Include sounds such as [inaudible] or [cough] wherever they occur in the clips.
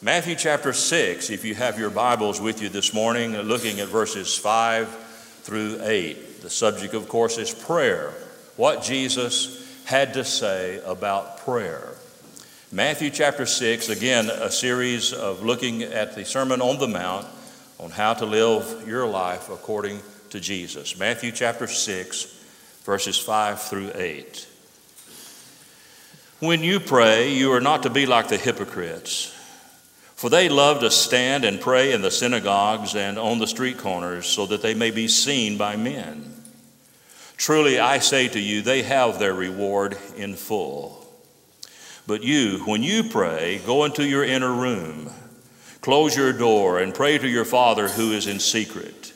Matthew chapter 6, if you have your Bibles with you this morning, looking at verses 5 through 8. The subject, of course, is prayer. What Jesus had to say about prayer. Matthew chapter 6, again, a series of looking at the Sermon on the Mount on how to live your life according to Jesus. Matthew chapter 6, verses 5 through 8. When you pray, you are not to be like the hypocrites, for they love to stand and pray in the synagogues and on the street corners so that they may be seen by men. Truly, I say to you, they have their reward in full. But you, when you pray, go into your inner room, close your door, and pray to your Father who is in secret.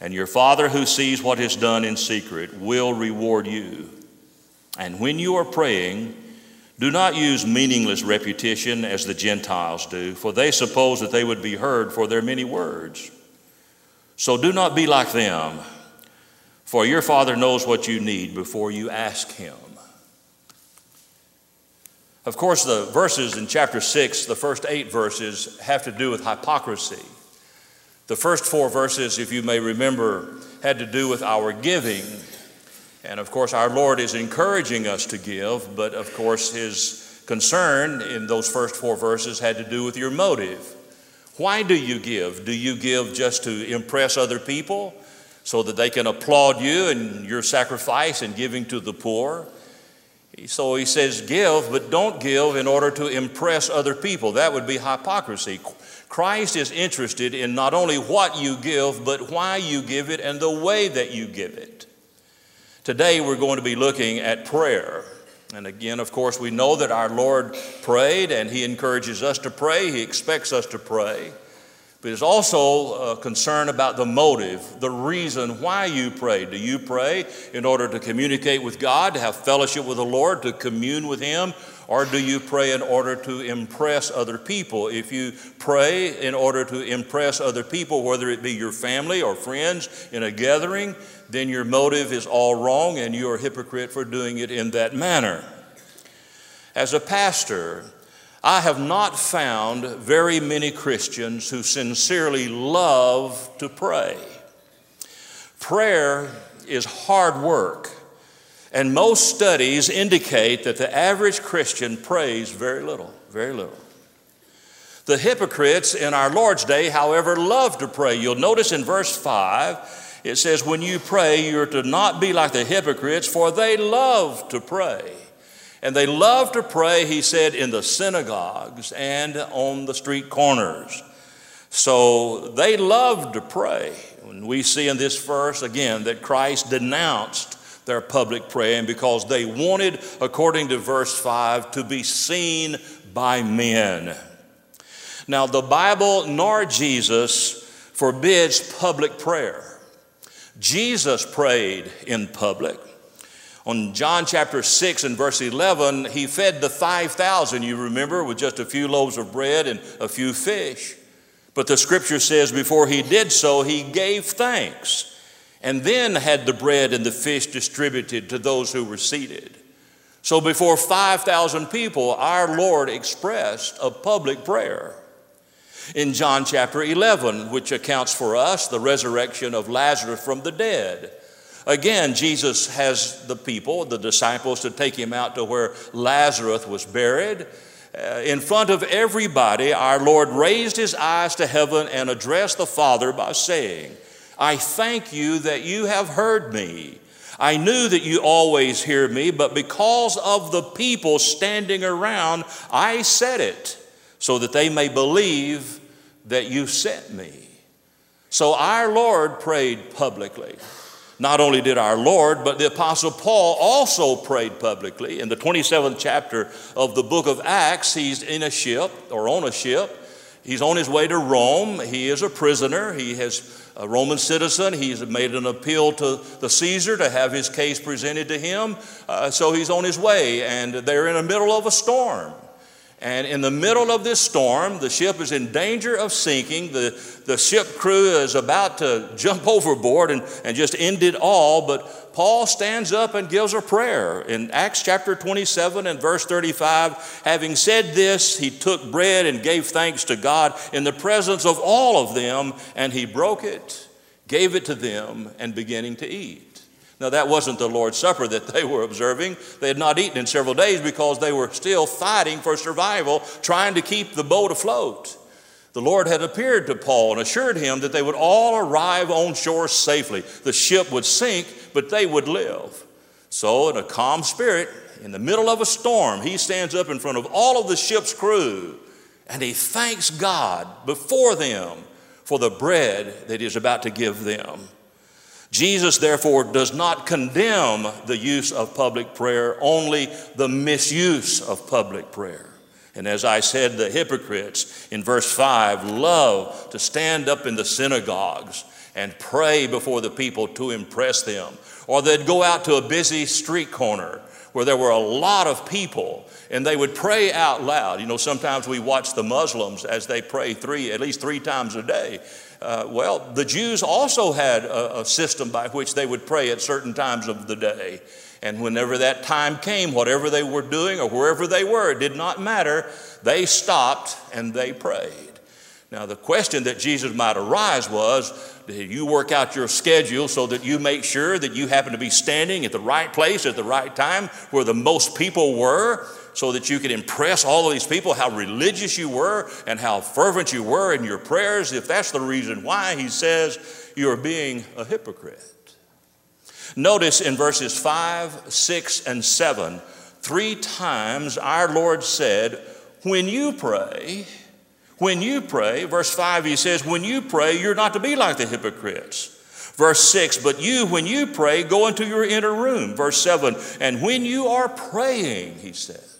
And your Father who sees what is done in secret will reward you. And when you are praying, do not use meaningless repetition as the Gentiles do, for they suppose that they would be heard for their many words. So do not be like them, for your Father knows what you need before you ask Him. Of course, the verses in chapter 6, the first eight verses, have to do with hypocrisy. The first four verses, if you may remember, had to do with our giving. And of course, our Lord is encouraging us to give, but of course, His concern in those first four verses had to do with your motive. Why do you give? Do you give just to impress other people so that they can applaud you and your sacrifice in giving to the poor? So he says, give, but don't give in order to impress other people. That would be hypocrisy. Christ is interested in not only what you give, but why you give it and the way that you give it. Today we're going to be looking at prayer. And again, of course, we know that our Lord prayed and He encourages us to pray, He expects us to pray. But it's also a concern about the motive, the reason why you pray. Do you pray in order to communicate with God, to have fellowship with the Lord, to commune with Him? Or do you pray in order to impress other people? If you pray in order to impress other people, whether it be your family or friends in a gathering, then your motive is all wrong and you're a hypocrite for doing it in that manner. As a pastor, I have not found very many Christians who sincerely love to pray. Prayer is hard work, and most studies indicate that the average Christian prays very little, very little. The hypocrites in our Lord's day, however, love to pray. You'll notice in verse 5, it says, When you pray, you're to not be like the hypocrites, for they love to pray. And they love to pray, he said, in the synagogues and on the street corners. So they loved to pray. And we see in this verse again that Christ denounced their public praying because they wanted, according to verse 5, to be seen by men. Now, the Bible nor Jesus forbids public prayer. Jesus prayed in public. On John chapter 6 and verse 11, he fed the 5,000, you remember, with just a few loaves of bread and a few fish. But the scripture says before he did so, he gave thanks and then had the bread and the fish distributed to those who were seated. So before 5,000 people, our Lord expressed a public prayer. In John chapter 11, which accounts for us the resurrection of Lazarus from the dead, Again, Jesus has the people, the disciples, to take him out to where Lazarus was buried. Uh, in front of everybody, our Lord raised his eyes to heaven and addressed the Father by saying, I thank you that you have heard me. I knew that you always hear me, but because of the people standing around, I said it so that they may believe that you sent me. So our Lord prayed publicly. Not only did our Lord, but the Apostle Paul also prayed publicly. In the 27th chapter of the book of Acts, he's in a ship or on a ship. He's on his way to Rome. He is a prisoner. He is a Roman citizen. He's made an appeal to the Caesar to have his case presented to him. Uh, so he's on his way, and they're in the middle of a storm. And in the middle of this storm, the ship is in danger of sinking. The, the ship crew is about to [laughs] jump overboard and, and just end it all. But Paul stands up and gives a prayer. In Acts chapter 27 and verse 35, having said this, he took bread and gave thanks to God in the presence of all of them, and he broke it, gave it to them, and beginning to eat. Now, that wasn't the Lord's Supper that they were observing. They had not eaten in several days because they were still fighting for survival, trying to keep the boat afloat. The Lord had appeared to Paul and assured him that they would all arrive on shore safely. The ship would sink, but they would live. So, in a calm spirit, in the middle of a storm, he stands up in front of all of the ship's crew and he thanks God before them for the bread that he is about to give them. Jesus, therefore, does not condemn the use of public prayer, only the misuse of public prayer. And as I said, the hypocrites in verse 5 love to stand up in the synagogues and pray before the people to impress them. Or they'd go out to a busy street corner where there were a lot of people and they would pray out loud. You know, sometimes we watch the Muslims as they pray three, at least three times a day. Uh, well, the Jews also had a, a system by which they would pray at certain times of the day. And whenever that time came, whatever they were doing or wherever they were, it did not matter. They stopped and they prayed. Now, the question that Jesus might arise was Did you work out your schedule so that you make sure that you happen to be standing at the right place at the right time where the most people were? so that you could impress all of these people how religious you were and how fervent you were in your prayers, if that's the reason why he says you're being a hypocrite. Notice in verses 5, 6, and 7, three times our Lord said, When you pray, when you pray, verse 5, he says, When you pray, you're not to be like the hypocrites. Verse 6, but you, when you pray, go into your inner room. Verse 7, and when you are praying, he says,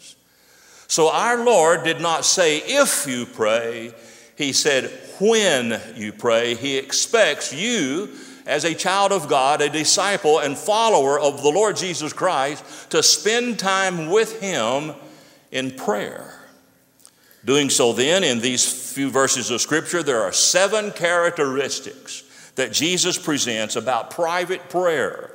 so our Lord did not say, if you pray, He said, when you pray. He expects you, as a child of God, a disciple and follower of the Lord Jesus Christ, to spend time with Him in prayer. Doing so, then, in these few verses of Scripture, there are seven characteristics that Jesus presents about private prayer.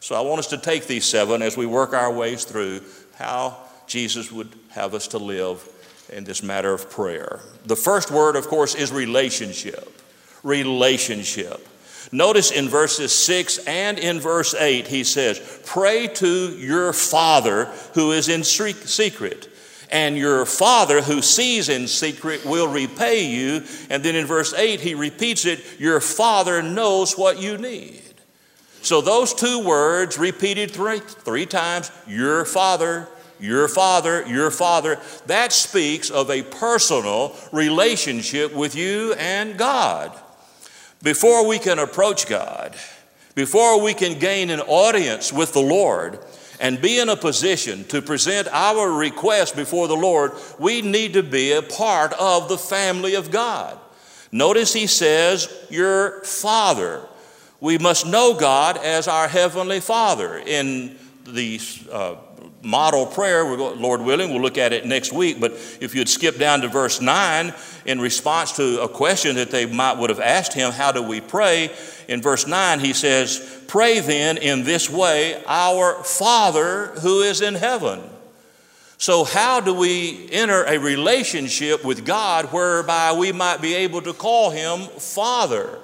So I want us to take these seven as we work our ways through how Jesus would have us to live in this matter of prayer. The first word, of course, is relationship. Relationship. Notice in verses 6 and in verse 8, he says, Pray to your Father who is in secret, and your Father who sees in secret will repay you. And then in verse 8, he repeats it, Your Father knows what you need. So those two words repeated three, three times, Your Father your father, your father, that speaks of a personal relationship with you and God. Before we can approach God, before we can gain an audience with the Lord and be in a position to present our request before the Lord, we need to be a part of the family of God. Notice he says, Your Father. We must know God as our Heavenly Father. In the uh, model prayer. Lord willing, we'll look at it next week. But if you'd skip down to verse 9 in response to a question that they might would have asked him, How do we pray? In verse 9, he says, Pray then in this way, Our Father who is in heaven. So, how do we enter a relationship with God whereby we might be able to call Him Father?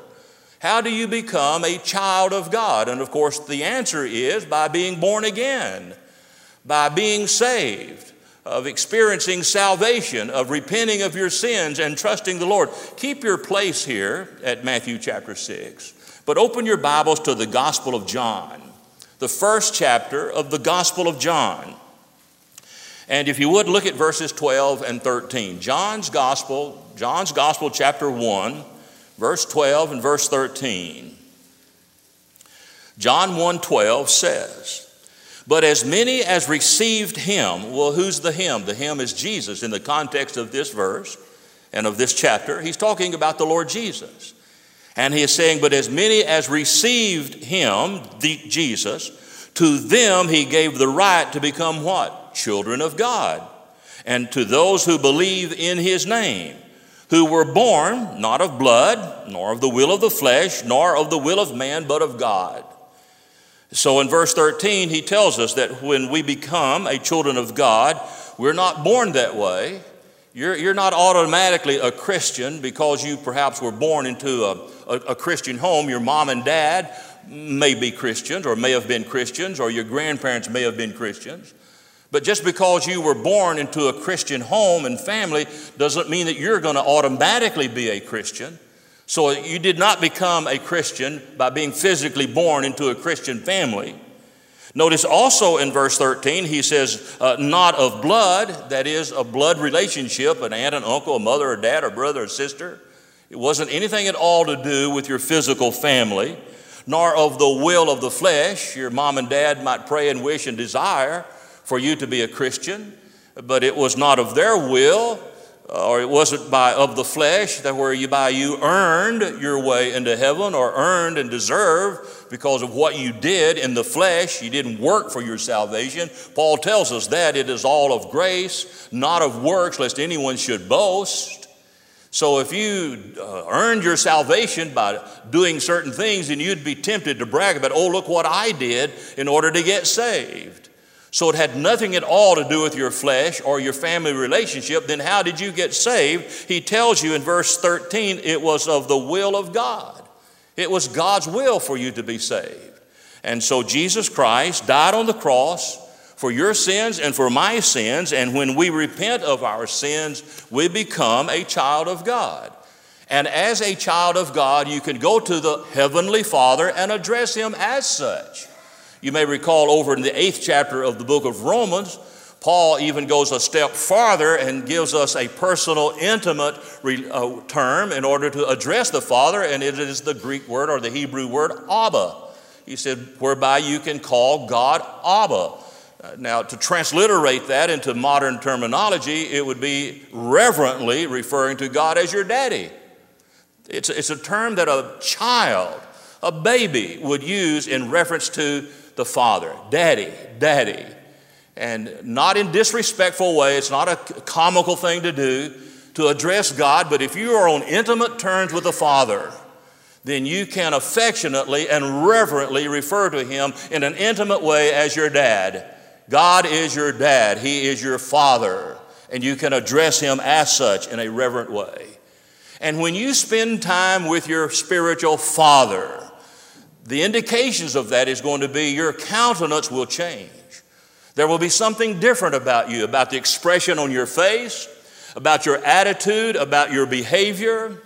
How do you become a child of God? And of course, the answer is by being born again by being saved, of experiencing salvation, of repenting of your sins and trusting the Lord. Keep your place here at Matthew chapter 6, but open your Bibles to the Gospel of John, the first chapter of the Gospel of John. And if you would look at verses 12 and 13. John's Gospel, John's Gospel, chapter 1, verse 12 and verse 13. John 1:12 says, but as many as received him, well, who's the him? The him is Jesus in the context of this verse and of this chapter. He's talking about the Lord Jesus. And he is saying, But as many as received him, the Jesus, to them he gave the right to become what? Children of God. and to those who believe in his name, who were born not of blood, nor of the will of the flesh, nor of the will of man, but of God. So in verse 13, he tells us that when we become a children of God, we're not born that way. You're, you're not automatically a Christian because you perhaps were born into a, a, a Christian home. Your mom and dad may be Christians or may have been Christians, or your grandparents may have been Christians. But just because you were born into a Christian home and family doesn't mean that you're going to automatically be a Christian. So you did not become a Christian by being physically born into a Christian family. Notice also in verse 13, he says, uh, not of blood, that is, a blood relationship, an aunt, an uncle, a mother, a dad, a brother, a sister. It wasn't anything at all to do with your physical family, nor of the will of the flesh. Your mom and dad might pray and wish and desire for you to be a Christian, but it was not of their will, uh, or it wasn't by of the flesh that where you by you earned your way into heaven or earned and deserved because of what you did in the flesh you didn't work for your salvation paul tells us that it is all of grace not of works lest anyone should boast so if you uh, earned your salvation by doing certain things then you'd be tempted to brag about oh look what i did in order to get saved so it had nothing at all to do with your flesh or your family relationship. Then how did you get saved? He tells you in verse 13 it was of the will of God. It was God's will for you to be saved. And so Jesus Christ died on the cross for your sins and for my sins. And when we repent of our sins, we become a child of God. And as a child of God, you can go to the Heavenly Father and address Him as such. You may recall over in the eighth chapter of the book of Romans, Paul even goes a step farther and gives us a personal, intimate uh, term in order to address the Father, and it is the Greek word or the Hebrew word Abba. He said, whereby you can call God Abba. Uh, now, to transliterate that into modern terminology, it would be reverently referring to God as your daddy. It's, it's a term that a child, a baby, would use in reference to the father, daddy, daddy. And not in disrespectful way, it's not a comical thing to do to address God, but if you are on intimate terms with the Father, then you can affectionately and reverently refer to Him in an intimate way as your dad. God is your dad, He is your Father, and you can address Him as such in a reverent way. And when you spend time with your spiritual Father, the indications of that is going to be your countenance will change. There will be something different about you, about the expression on your face, about your attitude, about your behavior.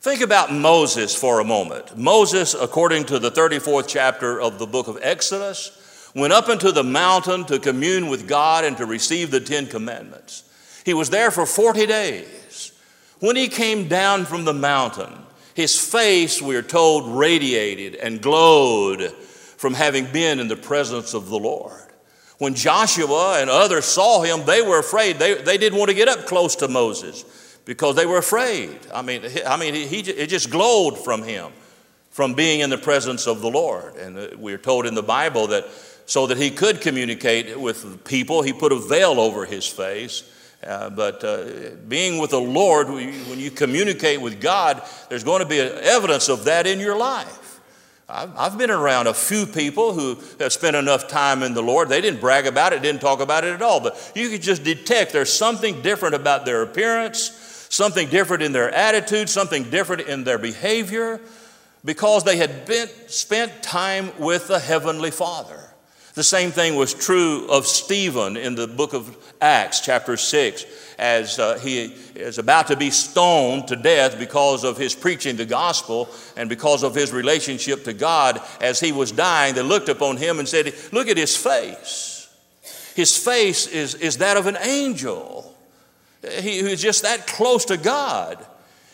Think about Moses for a moment. Moses, according to the 34th chapter of the book of Exodus, went up into the mountain to commune with God and to receive the Ten Commandments. He was there for 40 days. When he came down from the mountain, his face, we are told, radiated and glowed from having been in the presence of the Lord. When Joshua and others saw him, they were afraid. They, they didn't want to get up close to Moses because they were afraid. I mean, I mean he, it just glowed from him, from being in the presence of the Lord. And uh, we're told in the Bible that so that he could communicate with people, he put a veil over his face uh, but uh, being with the Lord, when you communicate with God, there's going to be evidence of that in your life. I've, been around a few people who have spent enough time in the Lord. They didn't brag about it, didn't talk about it at all, but you could just detect there's something different about their appearance, something different in their attitude, something different in their behavior, because they had been, spent time with the Heavenly Father. The same thing was true of Stephen in the book of Acts, chapter 6, as uh, he is about to be stoned to death because of his preaching the gospel and because of his relationship to God. As he was dying, they looked upon him and said, Look at his face. His face is, is that of an angel. He, was just that close to God.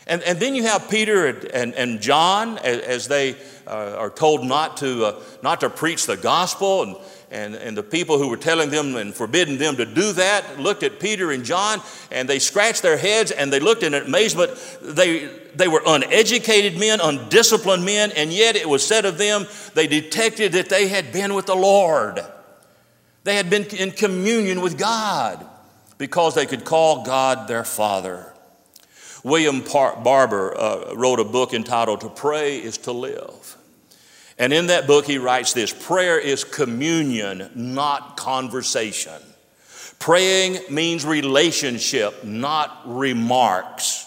And, and then you have Peter and, and, and John as, as they uh, are told not to, uh, not to preach the gospel. And, and, and the people who were telling them and forbidding them to do that looked at Peter and John and they scratched their heads and they looked in amazement. They, they were uneducated men, undisciplined men, and yet it was said of them, they detected that they had been with the Lord. They had been in communion with God. because they could call God their Father. William Barber uh, wrote a book entitled To Pray is to Live. And in that book, he writes this prayer is communion, not conversation. Praying means relationship, not remarks.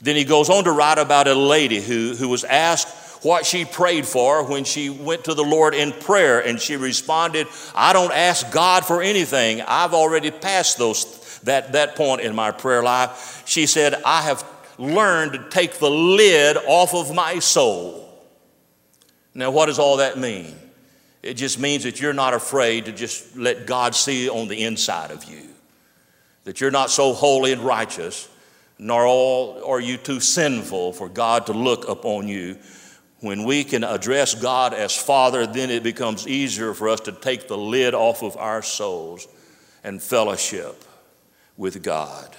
Then he goes on to write about a lady who, who was asked what she prayed for when she went to the Lord in prayer, and she responded, I don't ask God for anything. I've already passed those, that, that point in my prayer life. She said, I have learned to take the lid off of my soul. Now, what does all that mean? It just means that you're not afraid to just let God see on the inside of you. That you're not so holy and righteous, nor are you too sinful for God to look upon you. When we can address God as Father, then it becomes easier for us to take the lid off of our souls and fellowship with God.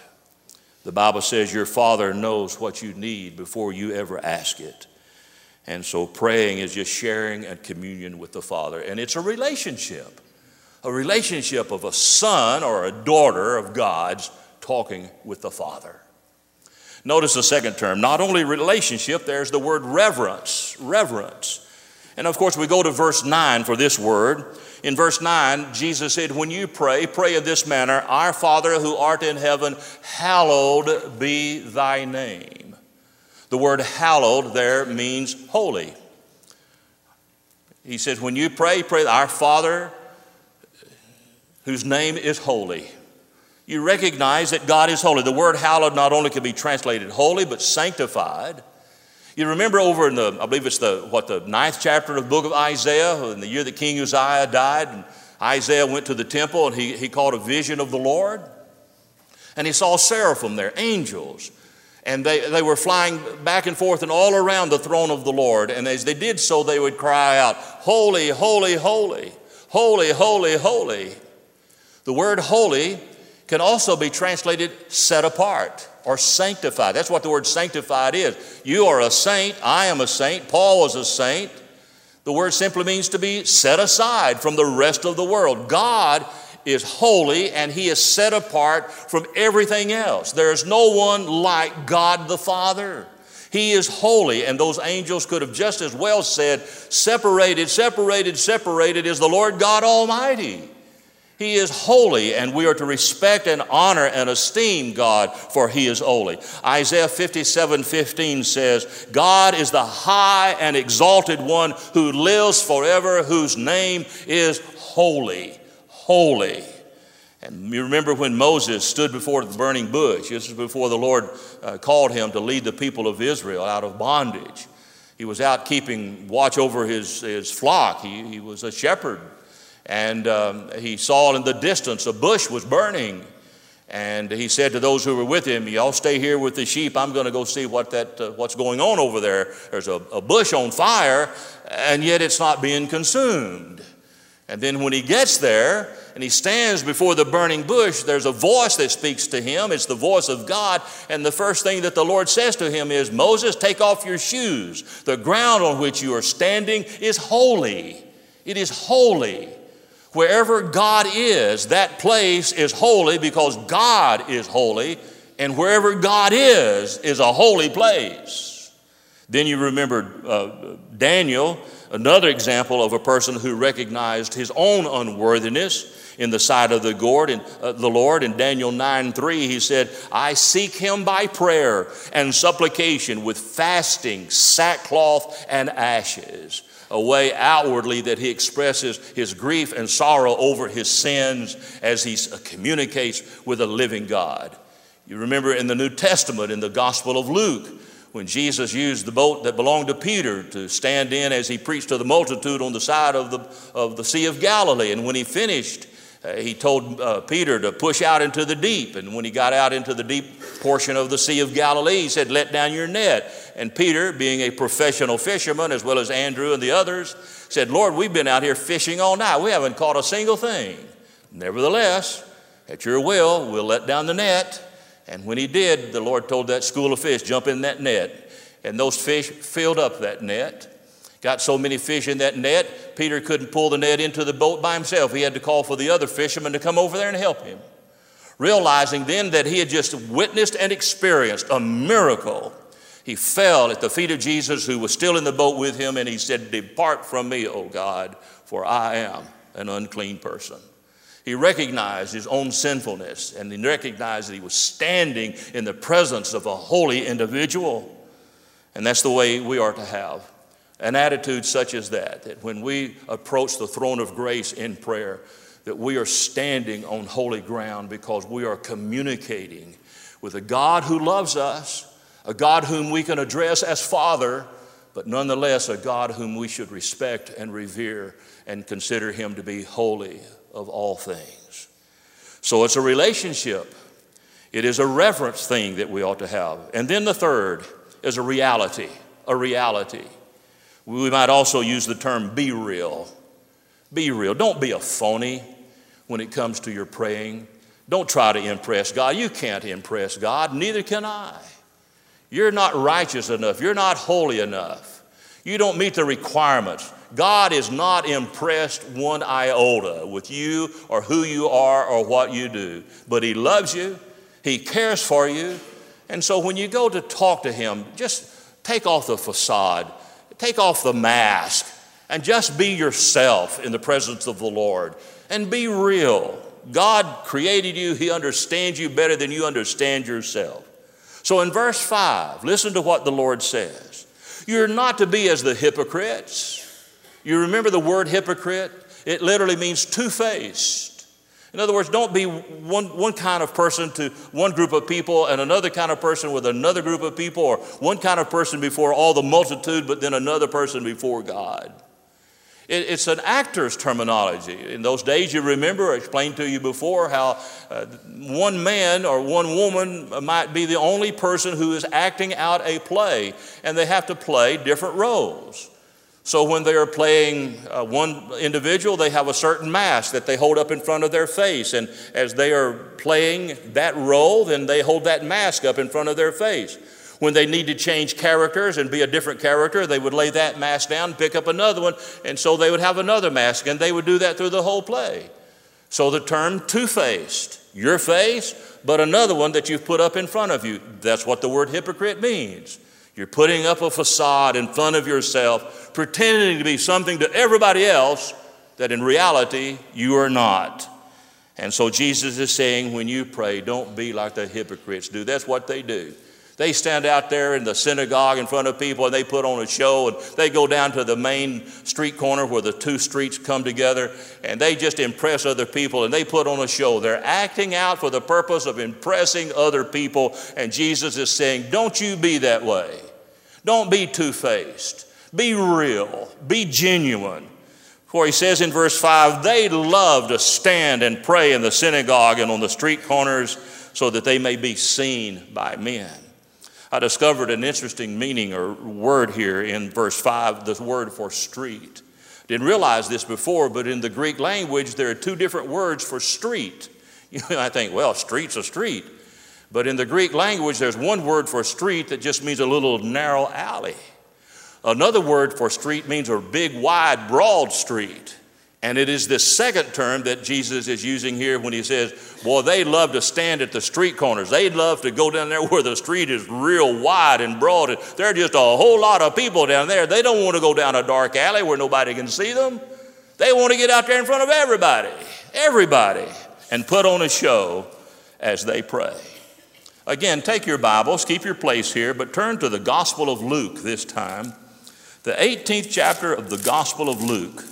The Bible says your Father knows what you need before you ever ask it. And so praying is just sharing and communion with the Father. And it's a relationship, a relationship of a son or a daughter of God's talking with the Father. Notice the second term. Not only relationship, there's the word reverence. Reverence. And of course, we go to verse 9 for this word. In verse 9, Jesus said, When you pray, pray in this manner Our Father who art in heaven, hallowed be thy name. The word hallowed there means holy. He says, when you pray, pray, Our Father whose name is holy. You recognize that God is holy. The word hallowed not only can be translated holy, but sanctified. You remember over in the, I believe it's the, what, the ninth chapter of the book of Isaiah, in the year that King Uzziah died, and Isaiah went to the temple and he, he caught a vision of the Lord. And he saw seraphim there, angels. And they, they were flying back and forth and all around the throne of the Lord. And as they did so, they would cry out, Holy, holy, holy, holy, holy, holy. The word holy can also be translated set apart or sanctified. That's what the word sanctified is. You are a saint, I am a saint, Paul was a saint. The word simply means to be set aside from the rest of the world. God is holy and he is set apart from everything else. There is no one like God the Father. He is holy, and those angels could have just as well said, Separated, separated, separated is the Lord God Almighty. He is holy, and we are to respect and honor and esteem God, for He is holy. Isaiah 57 15 says, God is the high and exalted one who lives forever, whose name is holy holy. And you remember when Moses stood before the burning bush, this is before the Lord uh, called him to lead the people of Israel out of bondage. He was out keeping watch over his, his flock, he, he was a shepherd. And um, he saw in the distance a bush was burning. And he said to those who were with him, Y'all stay here with the sheep. I'm going to go see what that, uh, what's going on over there. There's a, a bush on fire, and yet it's not being consumed. And then when he gets there and he stands before the burning bush, there's a voice that speaks to him. It's the voice of God. And the first thing that the Lord says to him is, Moses, take off your shoes. The ground on which you are standing is holy. It is holy. Wherever God is, that place is holy because God is holy. And wherever God is, is a holy place. Then you remember uh, Daniel Another example of a person who recognized his own unworthiness in the sight of the Lord, in, uh, the Lord in Daniel 9 3, he said, I seek him by prayer and supplication with fasting, sackcloth, and ashes. A way outwardly that he expresses his grief and sorrow over his sins as he uh, communicates with a living God. You remember in the New Testament, in the Gospel of Luke, when Jesus used the boat that belonged to Peter to stand in as he preached to the multitude on the side of the, of the Sea of Galilee. And when he finished, uh, he told uh, Peter to push out into the deep. And when he got out into the deep portion of the Sea of Galilee, he said, Let down your net. And Peter, being a professional fisherman, as well as Andrew and the others, said, Lord, we've been out here fishing all night. We haven't caught a single thing. Nevertheless, at your will, we'll let down the net. And when he did, the Lord told that school of fish, jump in that net. And those fish filled up that net. Got so many fish in that net, Peter couldn't pull the net into the boat by himself. He had to call for the other fishermen to come over there and help him. Realizing then that he had just witnessed and experienced a miracle, he fell at the feet of Jesus, who was still in the boat with him, and he said, Depart from me, O God, for I am an unclean person. He recognized his own sinfulness and he recognized that he was standing in the presence of a holy individual. And that's the way we are to have an attitude such as that, that when we approach the throne of grace in prayer, that we are standing on holy ground because we are communicating with a God who loves us, a God whom we can address as Father, but nonetheless a God whom we should respect and revere and consider him to be holy of all things. So it's a relationship. It is a reverence thing that we ought to have. And then the third is a reality, a reality. We might also use the term be real. Be real. Don't be a phony when it comes to your praying. Don't try to impress God. You can't impress God, neither can I. You're not righteous enough. You're not holy enough. You don't meet the requirements. God is not impressed one iota with you or who you are or what you do, but He loves you, He cares for you. And so when you go to talk to Him, just take off the facade Take off the mask and just be yourself in the presence of the Lord and be real. God created you, He understands you better than you understand yourself. So in verse 5, listen to what the Lord says. You're not to be as the hypocrites. You remember the word hypocrite? It literally means two faced. In other words, don't be one, one kind of person to one group of people and another kind of person with another group of people, or one kind of person before all the multitude, but then another person before God. It, it's an actor's terminology. In those days, you remember, I explained to you before how uh, one man or one woman might be the only person who is acting out a play, and they have to play different roles. So when they are playing uh, one individual, they have a certain mask that they hold up in front of their face. And as they are playing that role, then they hold that mask up in front of their face. When they need to change characters and be a different character, they would lay that mask down, pick up another one, and so they would have another mask, and they would do that through the whole play. So the term two faced, your face, but another one that you've put up in front of you. That's what the word hypocrite means. You're putting up a facade in front of yourself, pretending to be something to everybody else that in reality you are not. And so Jesus is saying, when you pray, don't be like the hypocrites do. That's what they do. They stand out there in the synagogue in front of people and they put on a show and they go down to the main street corner where the two streets come together and they just impress other people and they put on a show. They're acting out for the purpose of impressing other people. And Jesus is saying, Don't you be that way. Don't be two faced. Be real. Be genuine. For he says in verse 5 they love to stand and pray in the synagogue and on the street corners so that they may be seen by men. I discovered an interesting meaning or word here in verse 5, the word for street. Didn't realize this before, but in the Greek language, there are two different words for street. [laughs] You know, I think, well, street's a street. But in the Greek language, there's one word for street that just means a little narrow alley. Another word for street means a big, wide, broad street. And it is this second term that Jesus is using here when he says, Boy, they love to stand at the street corners. They'd love to go down there where the street is real wide and broad. And There are just a whole lot of people down there. They don't want to go down a dark alley where nobody can see them. They want to get out there in front of everybody, everybody, and put on a show as they pray. Again, take your Bibles, keep your place here, but turn to the Gospel of Luke this time, the 18th chapter of the Gospel of Luke.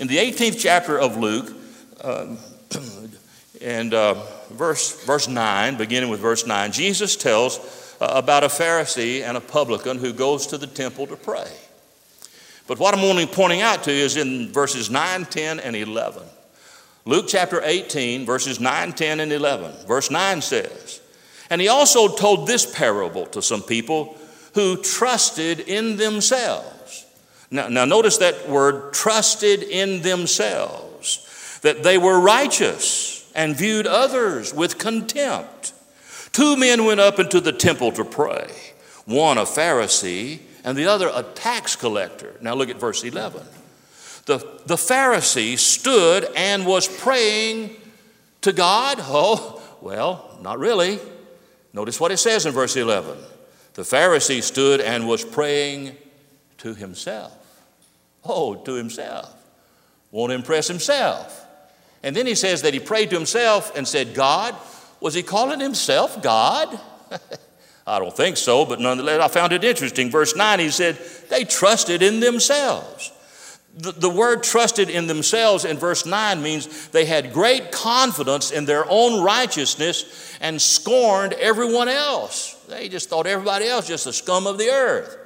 In the 18th chapter of Luke, uh, [clears throat] and uh, verse, verse 9, beginning with verse 9, Jesus tells uh, about a Pharisee and a publican who goes to the temple to pray. But what I'm only pointing out to you is in verses 9, 10, and 11. Luke chapter 18, verses 9, 10, and 11. Verse 9 says, And he also told this parable to some people who trusted in themselves. Now, now notice that word trusted in themselves, that they were righteous and viewed others with contempt. Two men went up into the temple to pray, one a Pharisee and the other a tax collector. Now look at verse 11 the, the Pharisee stood and was praying to God? [laughs] Oh, well, not really. Notice what it says in verse 11. The Pharisee stood and was praying to himself. Oh, to himself. Won't impress himself. And then he says that he prayed to himself and said, God, was he calling himself God? [laughs] I don't think so, but nonetheless, I found it interesting. Verse 9, he said, they trusted in themselves. The, the word trusted in themselves in verse 9 means they had great confidence in their own righteousness and scorned everyone else. They just thought everybody else just the scum of the earth.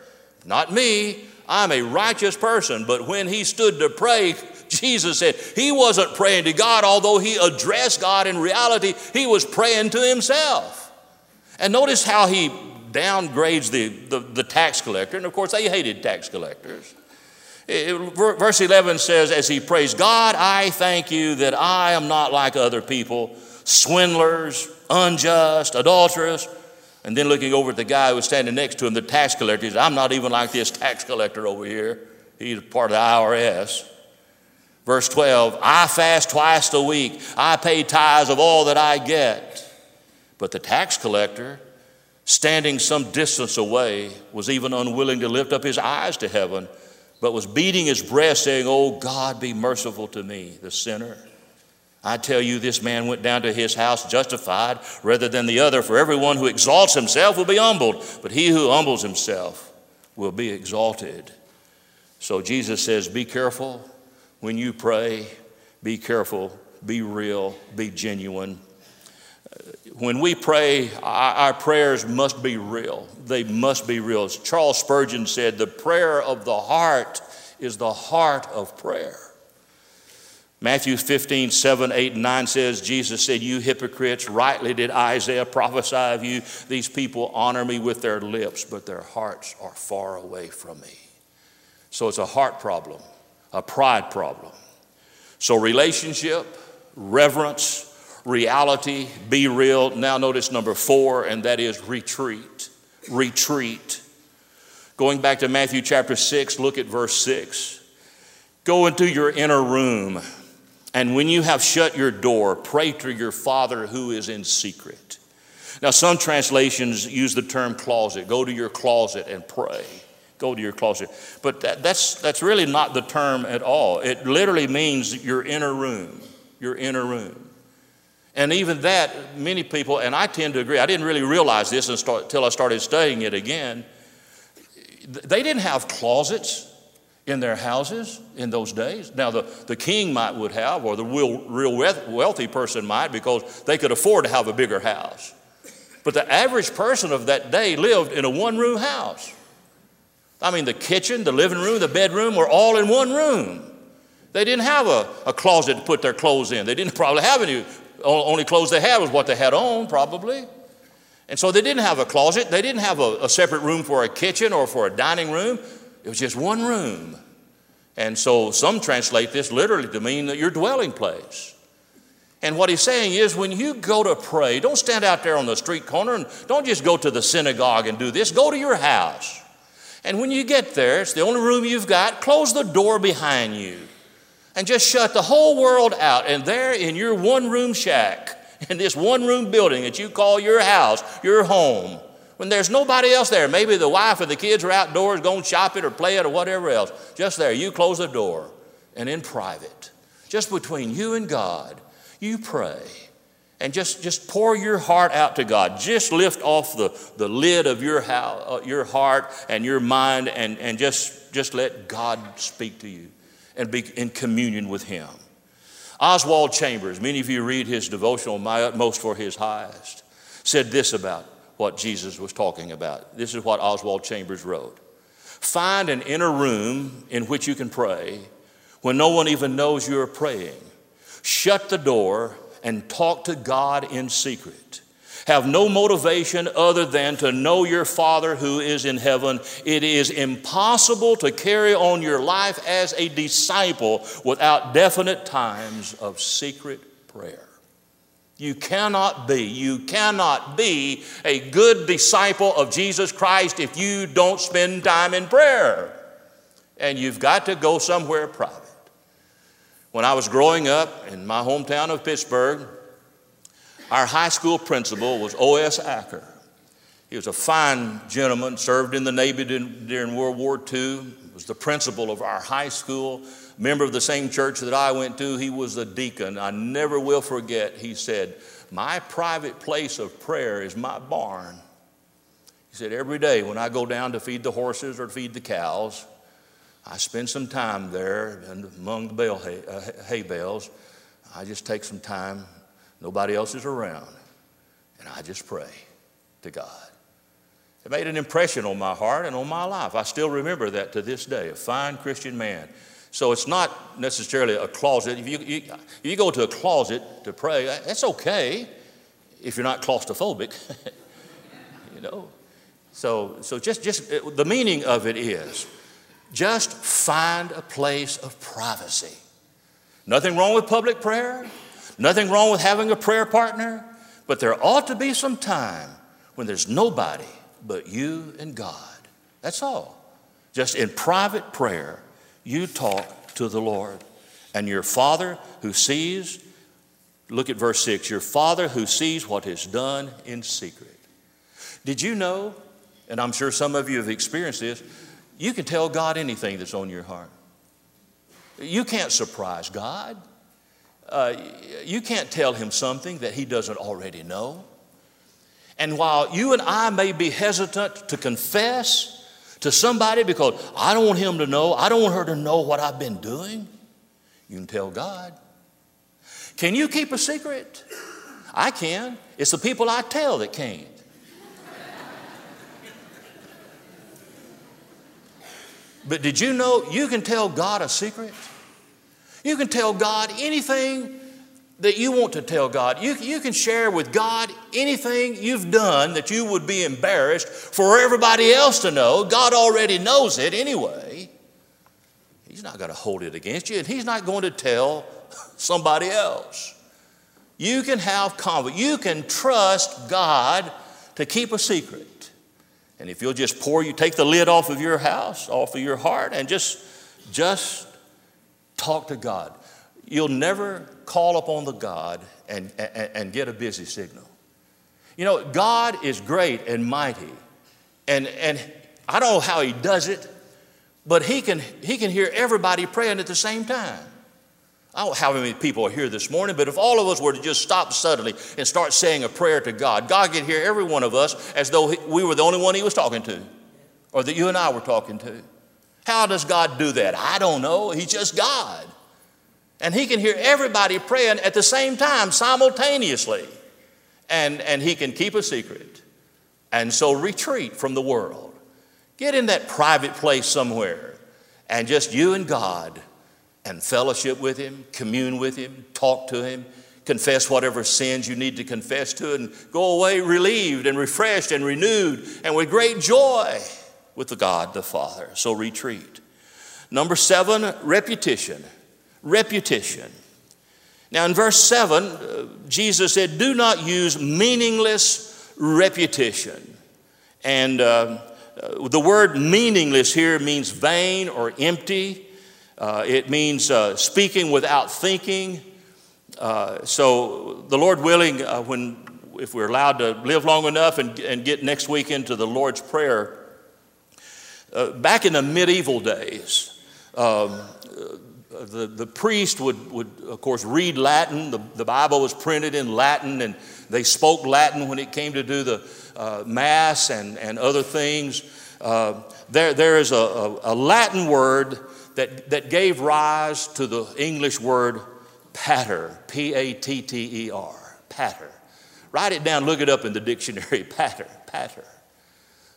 Not me. I'm a righteous person. But when he stood to pray, Jesus said he wasn't praying to God, although he addressed God in reality, he was praying to himself. And notice how he downgrades the, the, the tax collector. And of course, they hated tax collectors. Verse 11 says, as he prays, God, I thank you that I am not like other people, swindlers, unjust, adulterers. And then looking over at the guy who was standing next to him, the tax collector, he said, I'm not even like this tax collector over here. He's part of the IRS. Verse 12, I fast twice a week. I pay tithes of all that I get. But the tax collector, standing some distance away, was even unwilling to lift up his eyes to heaven, but was beating his breast, saying, Oh God, be merciful to me, the sinner. I tell you, this man went down to his house justified rather than the other, for everyone who exalts himself will be humbled, but he who humbles himself will be exalted. So Jesus says, Be careful when you pray, be careful, be real, be genuine. When we pray, our prayers must be real. They must be real. As Charles Spurgeon said, the prayer of the heart is the heart of prayer. Matthew 15, 7, 8, and 9 says, Jesus said, You hypocrites, rightly did Isaiah prophesy of you. These people honor me with their lips, but their hearts are far away from me. So it's a heart problem, a pride problem. So, relationship, reverence, reality, be real. Now, notice number four, and that is retreat. Retreat. Going back to Matthew chapter 6, look at verse 6. Go into your inner room and when you have shut your door, pray to your Father who is in secret. Now, some translations use the term closet. Go to your closet and pray. Go to your closet. But that, that's, that's really not the term at all. It literally means your inner room, your inner room. And even that, many people, and I tend to agree, I didn't really realize this until I started studying it again. They didn't have closets in their houses in those days. Now, the, the king might would have, or the real, real wealthy person might, because they could afford to have a bigger house. But the average person of that day lived in a one room house. I mean, the kitchen, the living room, the bedroom were all in one room. They didn't have a, a closet to put their clothes in. They didn't probably have any, only clothes they had was what they had on, probably. And so they didn't have a closet. They didn't have a, a separate room for a kitchen or for a dining room. It was just one room. And so some translate this literally to mean that your dwelling place. And what he's saying is when you go to pray, don't stand out there on the street corner and don't just go to the synagogue and do this. Go to your house. And when you get there, it's the only room you've got, close the door behind you and just shut the whole world out. And there in your one room shack, [laughs] in this one room building that you call your house, your home, when there's nobody else there. Maybe the wife or the kids are outdoors going shopping or playing or whatever else. Just there, you close the door and in private, just between you and God, you pray and just, just pour your heart out to God. Just lift off the, the lid of your, house, uh, your heart and your mind and, and just, just let God speak to you and be in communion with Him. Oswald Chambers, many of you read his devotional, My Utmost for His Highest, said this about what Jesus was talking about. This is what Oswald Chambers wrote Find an inner room in which you can pray when no one even knows you're praying. Shut the door and talk to God in secret. Have no motivation other than to know your Father who is in heaven. It is impossible to carry on your life as a disciple without definite times of secret prayer. You cannot be, you cannot be a good disciple of Jesus Christ if you don't spend time in prayer. And you've got to go somewhere private. When I was growing up in my hometown of Pittsburgh, Our high school principal was O.S. Acker. He was a fine gentleman, served in the Navy during World War II, was the principal of our high school, member of the same church that I went to. He was a deacon. I never will forget, he said, My private place of prayer is my barn. He said, Every day when I go down to feed the horses or feed the cows, I spend some time there among the bale hay, uh, hay bales. I just take some time, nobody else is around, and I just pray to God. It made an impression on my heart and on my life. I still remember that to this day, a fine Christian man. So it's not necessarily a closet. If you, you, if you go to a closet to pray, eh, that's okay if you're not claustrophobic, [laughs] you know. So, so just, just eh, the meaning of it is just find a place of privacy. Nothing wrong with public prayer, nothing wrong with having a prayer partner, but there ought to be some time when there's nobody but you and God. That's all. Just in private prayer, you talk to the Lord. And your Father who sees, look at verse 6 your Father who sees what is done in secret. Did you know, and I'm sure some of you have experienced this, you can tell God anything that's on your heart. You can't surprise God. Uh, you can't tell him something that he doesn't already know. And while you and I may be hesitant to confess to somebody because I don't want him to know, I don't want her to know what I've been doing, you can tell God. Can you keep a secret? I can. It's the people I tell that can't. But did you know you can tell God a secret? You can tell God anything that you want to tell God. You, you can share with God anything you've done that you would be embarrassed for everybody else to know. God already knows it anyway. He's not going to hold it against you, and He's not going to tell [laughs] somebody else. You can have confidence. You can trust God to keep a secret. And if you'll just pour, you take the lid off of your house, off of your heart, and just, just talk to God. You'll never call upon the God and, and, and get a busy signal. You know, God is great and mighty. And, and I don't know how He does it, but He can, he can hear everybody praying at the same time. I don't know how many people are here this morning, but if all of us were to just stop suddenly and start saying a prayer to God, God could hear every one of us as though we were the only one He was talking to, or that you and I were talking to. How does God do that? I don't know. He's just God. And He can hear everybody praying at the same time, simultaneously. And, and He can keep a secret. And so retreat from the world. Get in that private place somewhere and just you and God and fellowship with Him, commune with Him, talk to Him, confess whatever sins you need to confess to, and go away relieved and refreshed and renewed and with great joy with the God the Father. So retreat. Number seven, repetition. Repetition. Now, in verse 7, uh, Jesus said, Do not use meaningless repetition. And uh, uh, the word meaningless here means vain or empty. Uh, it means uh, speaking without thinking. Uh, so, the Lord willing, when if we're allowed to live long enough and, and get next week into the Lord's Prayer, back in the medieval days, um, the, the priest would, would, of course, read Latin. The, the Bible was printed in Latin, and they spoke Latin when it came to do the uh, Mass and, and other things. Uh, there, there is a, a, a Latin word that, that gave rise to the English word patter, P A T T E R, patter. Write it down, look it up in the dictionary, [laughs] patter, patter.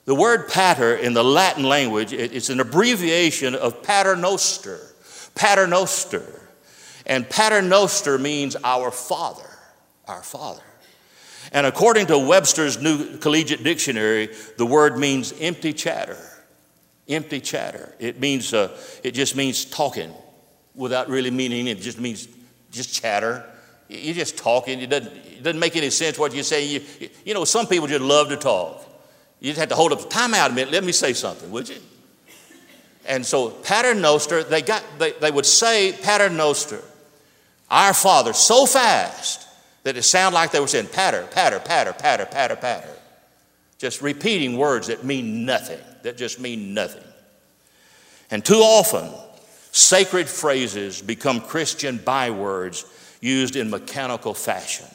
The word patter in the Latin language, it's an abbreviation of paternoster, paternoster. And paternoster means our Father, our Father. And according to Webster's New Collegiate Dictionary, the word means empty chatter empty chatter. It means, uh, it just means talking without really meaning it. just means just chatter. You're just talking. It doesn't, it doesn't make any sense what you say. You, you know, some people just love to talk. You just have to hold up, time out a minute, let me say something, would you? And so paternoster, they, got, they, they would say paternoster, our Father, so fast that it sounded like they were saying patter, patter, patter, patter, patter, patter. Just repeating words that mean nothing, that just mean nothing. And too often, sacred phrases become Christian bywords used in mechanical fashion.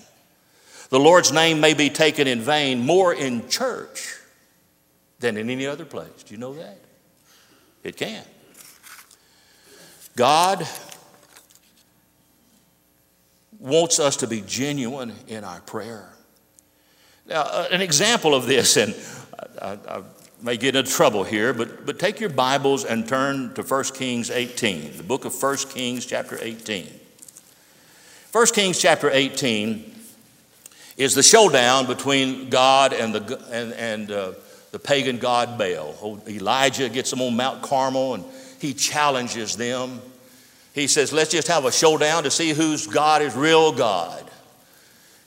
The Lord's name may be taken in vain more in church than in any other place. Do you know that? It can. God wants us to be genuine in our prayer. Now, uh, an example of this, and I, I, I, may get into trouble here, but, but take your Bibles and turn to 1 Kings 18, the book of 1 Kings, chapter 18. 1 Kings, chapter 18 is the showdown between God and the, and, and, uh, the pagan god Baal. Oh, Elijah gets them on Mount Carmel and he challenges them. He says, Let's just have a showdown to see whose God is real God.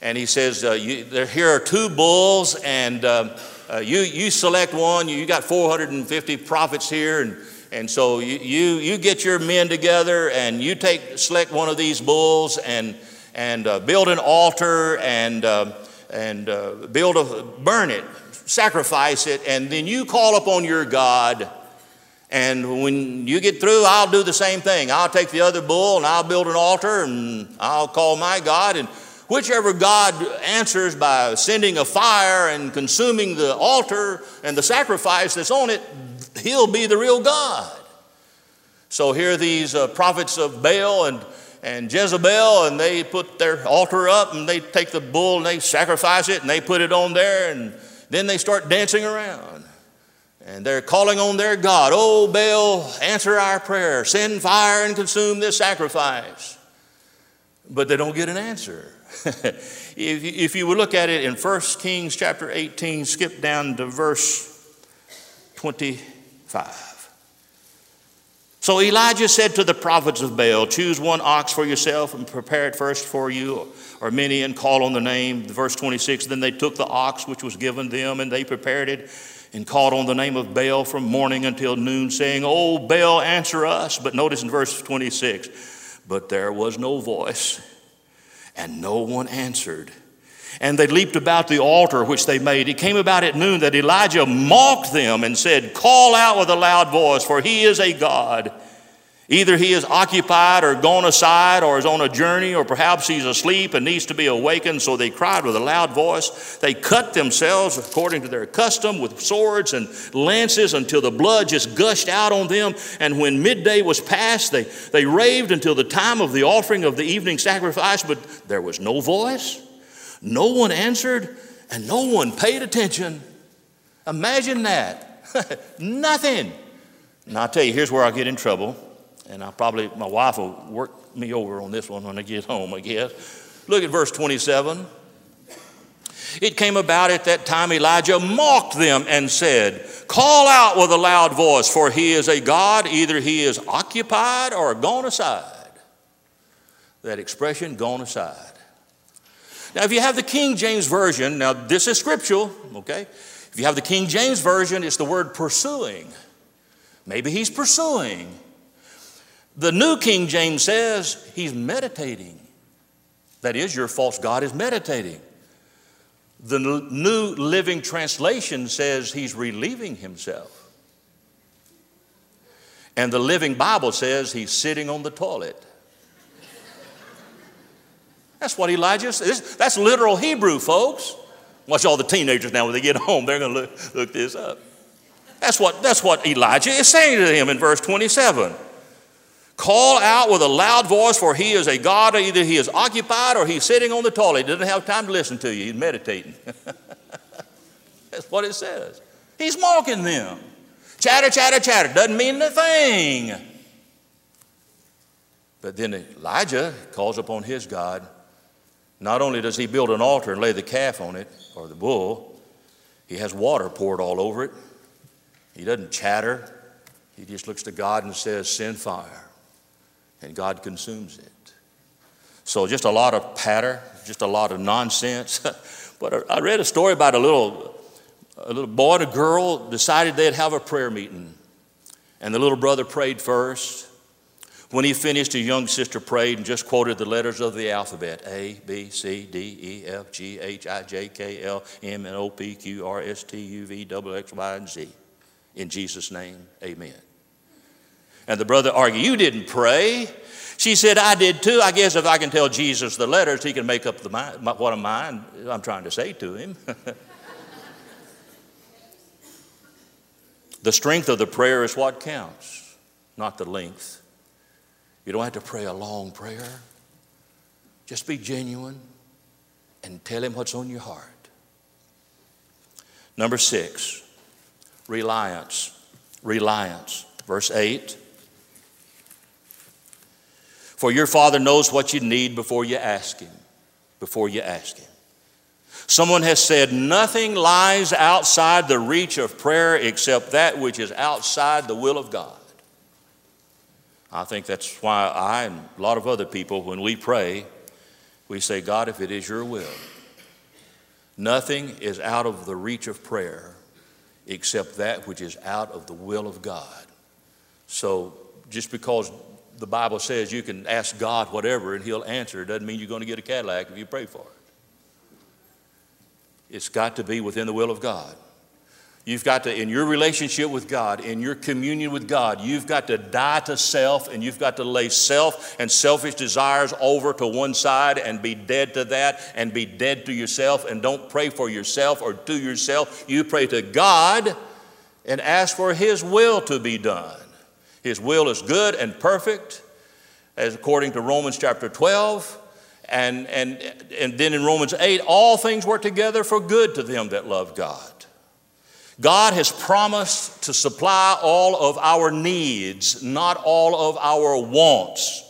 And he says, uh, you, there, Here are two bulls, and uh, uh, you, you select one. You, you got 450 prophets here, and, and so you, you, you get your men together and you take, select one of these bulls and, and uh, build an altar and, uh, and uh, build a, burn it, sacrifice it, and then you call upon your God and when you get through, I'll do the same thing. I'll take the other bull and I'll build an altar and I'll call my God. And whichever God answers by sending a fire and consuming the altar and the sacrifice that's on it, he'll be the real God. So here are these uh, prophets of Baal and, and Jezebel, and they put their altar up and they take the bull and they sacrifice it and they put it on there and then they start dancing around. And they're calling on their God, Oh, Baal, answer our prayer. Send fire and consume this sacrifice. But they don't get an answer. [laughs] if, if you would look at it in 1 Kings chapter 18, skip down to verse 25. So Elijah said to the prophets of Baal, Choose one ox for yourself and prepare it first for you, or many, and call on the name. Verse 26 Then they took the ox which was given them, and they prepared it and called on the name of Baal from morning until noon, saying, Oh, Baal, answer us. But notice in verse 26, but there was no voice, and no one answered. And they leaped about the altar which they made. It came about at noon that Elijah mocked them and said, Call out with a loud voice, for he is a God. Either he is occupied or gone aside or is on a journey, or perhaps he's asleep and needs to be awakened. So they cried with a loud voice. They cut themselves according to their custom with swords and lances until the blood just gushed out on them. And when midday was past, they, they raved until the time of the offering of the evening sacrifice, but there was no voice, no one answered, and no one paid attention. Imagine that. [laughs] Nothing. And I'll tell you, here's where I get in trouble and I probably, my wife will work me over on this one when I get home, I guess. Look at verse 27. It came about at that time Elijah mocked them and said, Call out with a loud voice, for he is a God, either he is occupied or gone aside. That expression, gone aside. Now, if you have the King James Version, now this is scriptural, okay? If you have the King James Version, it's the word pursuing. Maybe he's pursuing. The New King James says he's meditating. That is, your false God is meditating. The New Living Translation says he's relieving himself. And the Living Bible says he's sitting on the toilet. That's what Elijah says. That's literal Hebrew, folks. Watch all the teenagers now when they get home, they're going to look, look this up. That's what, that's what Elijah is saying to him in verse 27. Call out with a loud voice, for he is a God. Either he is occupied or he's sitting on the toilet. He doesn't have time to listen to you. He's meditating. [laughs] That's what it says. He's mocking them. Chatter, chatter, chatter. Doesn't mean a thing. But then Elijah calls upon his God. Not only does he build an altar and lay the calf on it, or the bull, he has water poured all over it. He doesn't chatter. He just looks to God and says, Send fire and God consumes it. So just a lot of patter, just a lot of nonsense. [laughs] but I read a story about a little, a little boy and a girl decided they'd have a prayer meeting. And the little brother prayed first. When he finished, his young sister prayed and just quoted the letters of the alphabet A, B, C, D, E, F, G, H, I, J, K, L, M, N, O, P, Q, R, S, T, U, V, W, X, Y, and Z. In Jesus' name, amen. And the brother argued, You didn't pray. She said, I did too. I guess if I can tell Jesus the letters, he can make up the mind, what am I, I'm trying to say to him. [laughs] the strength of the prayer is what counts, not the length. You don't have to pray a long prayer. Just be genuine and tell him what's on your heart. Number six, reliance. Reliance. Verse 8. For your Father knows what you need before you ask Him. Before you ask Him. Someone has said, Nothing lies outside the reach of prayer except that which is outside the will of God. I think that's why I and a lot of other people, when we pray, we say, God, if it is your will, nothing is out of the reach of prayer except that which is out of the will of God. So just because the Bible says you can ask God whatever and He'll answer. Doesn't mean you're going to get a Cadillac if you pray for it. It's got to be within the will of God. You've got to, in your relationship with God, in your communion with God, you've got to die to self and you've got to lay self and selfish desires over to one side and be dead to that and be dead to yourself and don't pray for yourself or to yourself. You pray to God and ask for His will to be done. His will is good and perfect, as according to Romans chapter 12. And, and, and then in Romans 8, all things work together for good to them that love God. God has promised to supply all of our needs, not all of our wants.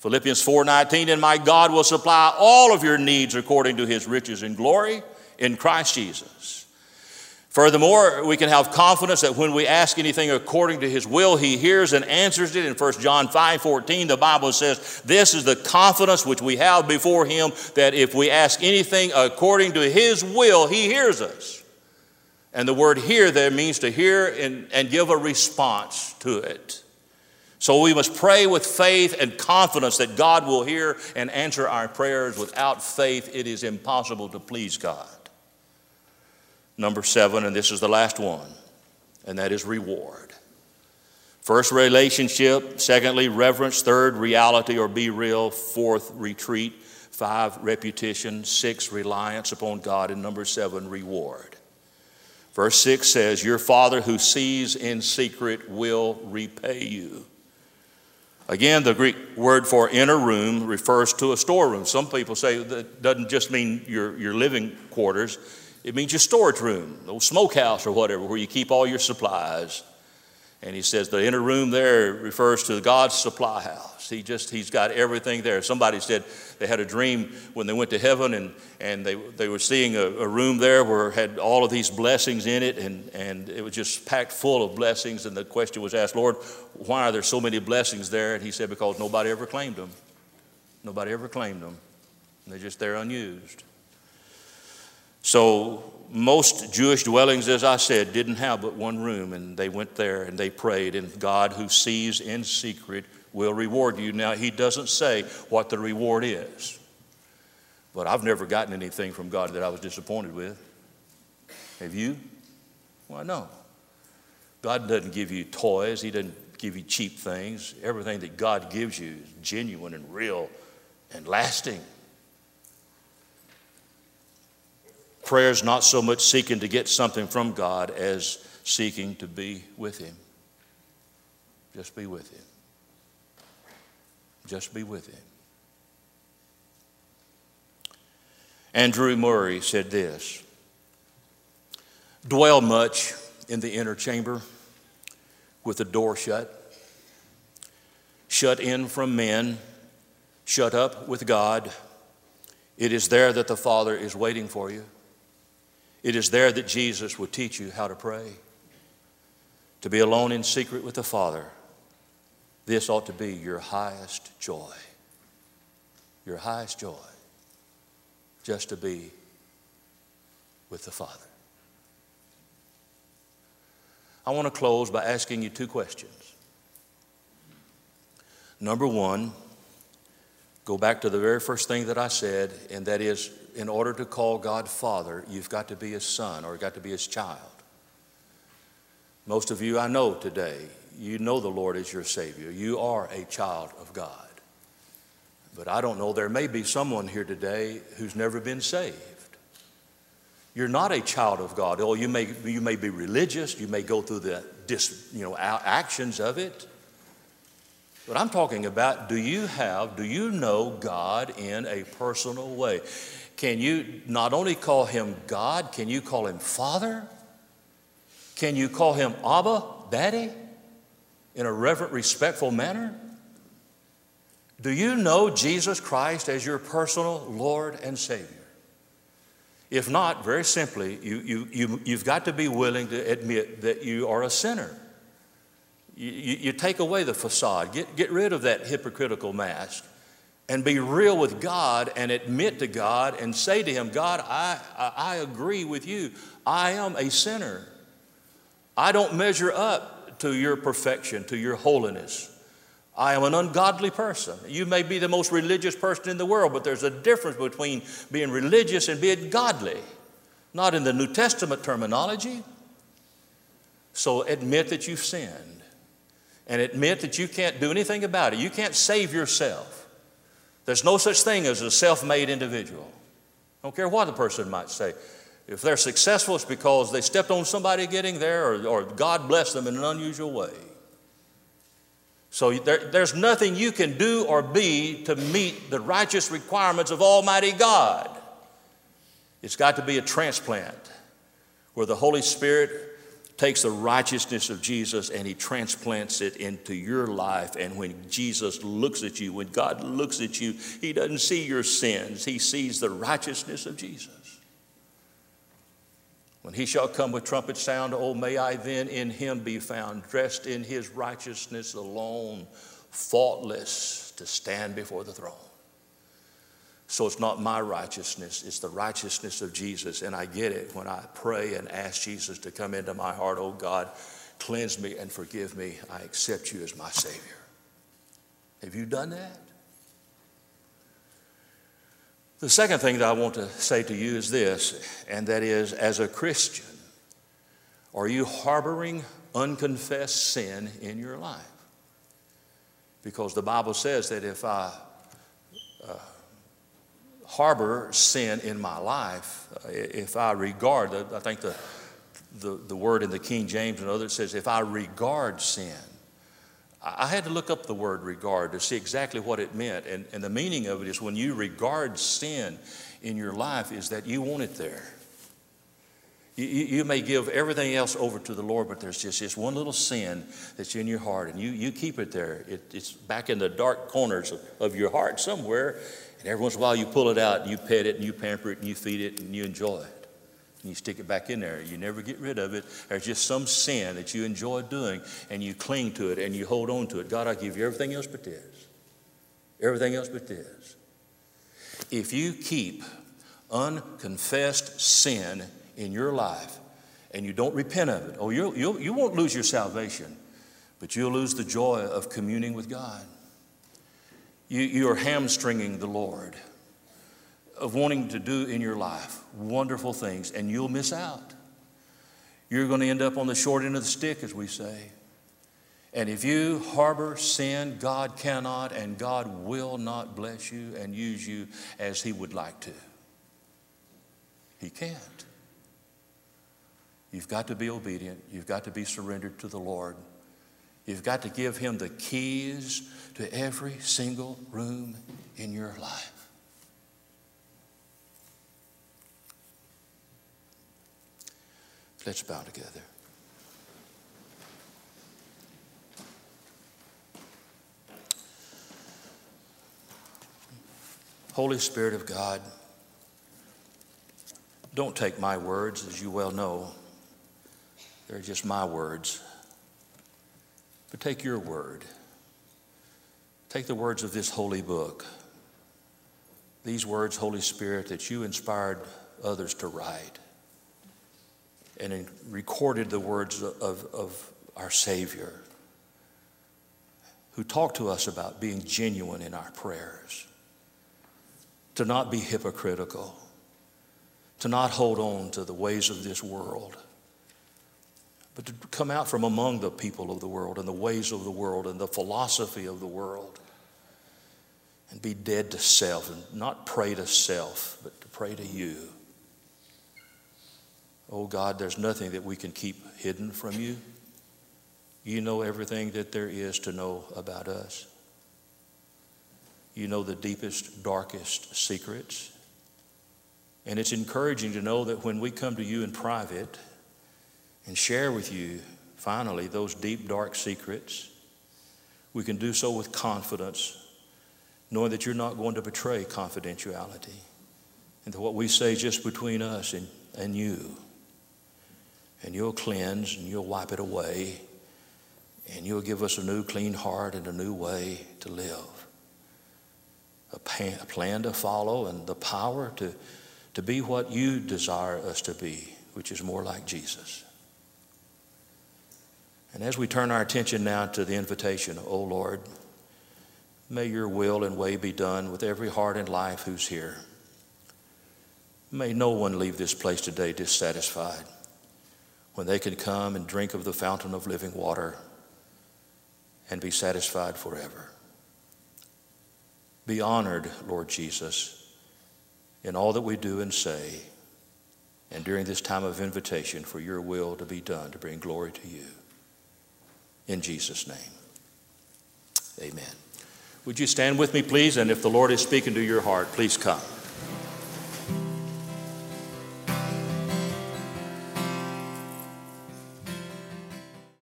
Philippians 4:19 and my God will supply all of your needs according to his riches and glory in Christ Jesus. Furthermore, we can have confidence that when we ask anything according to his will, he hears and answers it. In 1 John 5 14, the Bible says, This is the confidence which we have before him that if we ask anything according to his will, he hears us. And the word hear there means to hear and, and give a response to it. So we must pray with faith and confidence that God will hear and answer our prayers. Without faith, it is impossible to please God. Number seven, and this is the last one, and that is reward. First, relationship. Secondly, reverence. Third, reality or be real. Fourth, retreat. Five, repetition. Six, reliance upon God. And number seven, reward. Verse 6 says, Your Father who sees in secret will repay you. Again, the Greek word for inner room refers to a storeroom. Some people say that doesn't just mean your, your living quarters, it means your storage room, the smokehouse or whatever, where you keep all your supplies. And he says the inner room there refers to God's supply house. He just, he's got everything there. Somebody said they had a dream when they went to heaven and, and they, they were seeing a, a room there where had all of these blessings in it and, and it was just packed full of blessings. And the question was asked, Lord, why are there so many blessings there? And he said, because nobody ever claimed them. Nobody ever claimed them. And they're just there unused. So, most Jewish dwellings, as I said, didn't have but one room, and they went there and they prayed, and God, who sees in secret, will reward you. Now, He doesn't say what the reward is, but I've never gotten anything from God that I was disappointed with. Have you? Well, no. God doesn't give you toys, He doesn't give you cheap things. Everything that God gives you is genuine and real and lasting. Prayer is not so much seeking to get something from God as seeking to be with Him. Just be with Him. Just be with Him. Andrew Murray said this Dwell much in the inner chamber with the door shut, shut in from men, shut up with God. It is there that the Father is waiting for you. It is there that Jesus will teach you how to pray. To be alone in secret with the Father, this ought to be your highest joy. Your highest joy, just to be with the Father. I want to close by asking you two questions. Number one, go back to the very first thing that I said, and that is in order to call God Father, you've got to be His son or got to be His child. Most of you I know today, you know the Lord is your Savior. You are a child of God. But I don't know, there may be someone here today who's never been saved. You're not a child of God. Oh, you may, you may be religious, you may go through the dis, you know, actions of it. But I'm talking about do you have, do you know God in a personal way? Can you not only call him God, can you call him Father? Can you call him Abba, Daddy, in a reverent, respectful manner? Do you know Jesus Christ as your personal Lord and Savior? If not, very simply, you, you, you, you've got to be willing to admit that you are a sinner. You, you, take away the facade, get, get rid of that hypocritical mask, and be real with God and admit to God and say to Him, God, I, I, I agree with you. I am a sinner. I don't measure up to your perfection, to your holiness. I am an ungodly person. You may be the most religious person in the world, but there's a difference between being religious and being godly, not in the New Testament terminology. So admit that you've sinned and admit that you can't do anything about it. You can't save yourself. There's no such thing as a self made individual. I don't care what the person might say. If they're successful, it's because they stepped on somebody getting there or, or God blessed them in an unusual way. So there, there's nothing you can do or be to meet the righteous requirements of Almighty God. It's got to be a transplant where the Holy Spirit takes the righteousness of Jesus and he transplants it into your life. And when Jesus looks at you, when God looks at you, he doesn't see your sins, he sees the righteousness of Jesus. When he shall come with trumpet sound, oh, may I then in him be found, dressed in his righteousness alone, faultless, to stand before the throne. So it's not my righteousness, it's the righteousness of Jesus. And I get it when I pray and ask Jesus to come into my heart. Oh God, cleanse me and forgive me. I accept you as my Savior. Have you done that? The second thing that I want to say to you is this, and that is as a Christian, are you harboring unconfessed sin in your life? Because the Bible says that if I harbor sin in my life, uh, if I regard, I think the, the, the word in the King James and others says, if I regard sin, I had to look up the word regard to see exactly what it meant. And, and the meaning of it is when you regard sin in your life, is that you want it there. You, you, may give everything else over to the Lord, but there's just this one little sin that's in your heart, and you, you keep it there. It, it's back in the dark corners of, of your heart somewhere, and every once in a while you pull it out and you pet it and you pamper it and you feed it and you enjoy it and you stick it back in there. You never get rid of it. There's just some sin that you enjoy doing, and you cling to it and you hold on to it. God, I give you everything else but this. Everything else but this. If you keep unconfessed sin in your life and you don't repent of it, oh, you'll, you'll, you won't lose your salvation, but you'll lose the joy of communing with God. You, you are hamstringing the Lord of wanting to do in your life wonderful things, and you'll miss out. You're going to end up on the short end of the stick, as we say. And if you harbor sin, God cannot and God will not bless you and use you as He would like to. He can't. You've got to be obedient. You've got to be surrendered to the Lord. You've got to give Him the keys to every single room in your life. Let's bow together. Holy Spirit of God, don't take my words, as you well know. They're just my words. But take your word. Take the words of this holy book. These words, Holy Spirit, that you inspired others to write and recorded the words of, of our Savior, who talk to us about being genuine in our prayers, to not be hypocritical, to not hold on to the ways of this world, but to come out from among the people of the world and the ways of the world and the philosophy of the world and be dead to self and not pray to self, but to pray to you. Oh God, there's nothing that we can keep hidden from you. You know everything that there is to know about us. You know the deepest, darkest secrets. And it's encouraging to know that when we come to you in private and share with you, finally, those deep, dark secrets, we can do so with confidence, knowing that you're not going to betray confidentiality and that what we say is just between us and, and you. And you'll cleanse and you'll wipe it away and you'll give us a new clean heart and a new way to live. A, pan, a plan to follow and the power to, to be what you desire us to be, which is more like Jesus. And as we turn our attention now to the invitation, O Lord, may your will and way be done with every heart and life who's here. May no one leave this place today dissatisfied when they can come and drink of the fountain of living water and be satisfied forever. Be honored, Lord Jesus, in all that we do and say, and during this time of invitation for your will to be done to bring glory to you. In Jesus' name, amen. Would you stand with me, please? And if the Lord is speaking to your heart, please come.